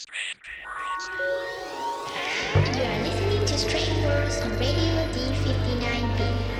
You are listening to Strange Worlds on Radio D59B.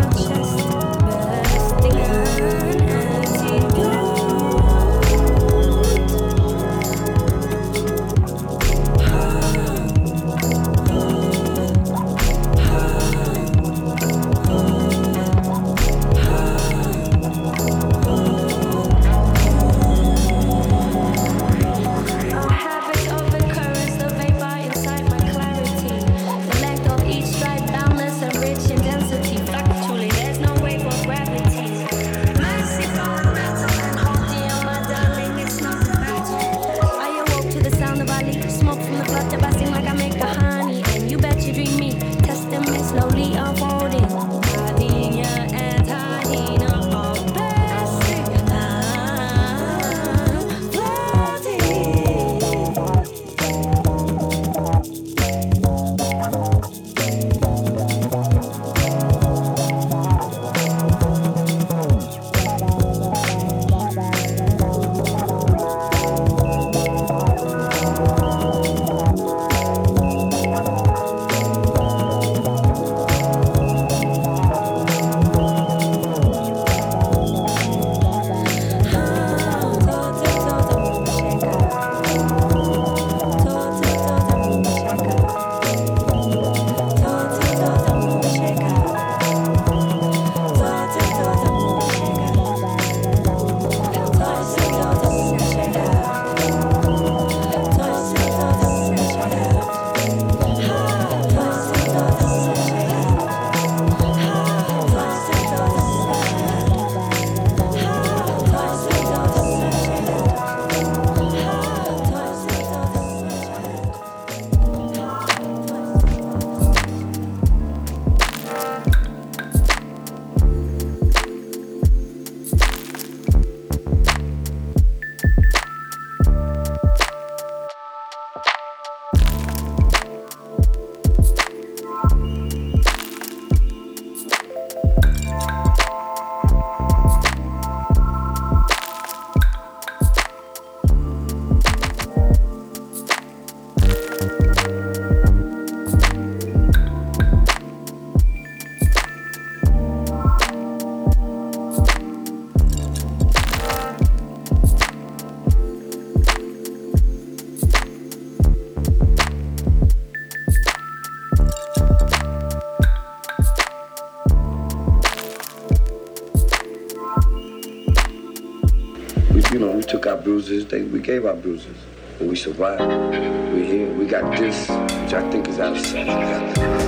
bruises, they, we gave our bruises, but we survived. We're here, we got this, which I think is outside,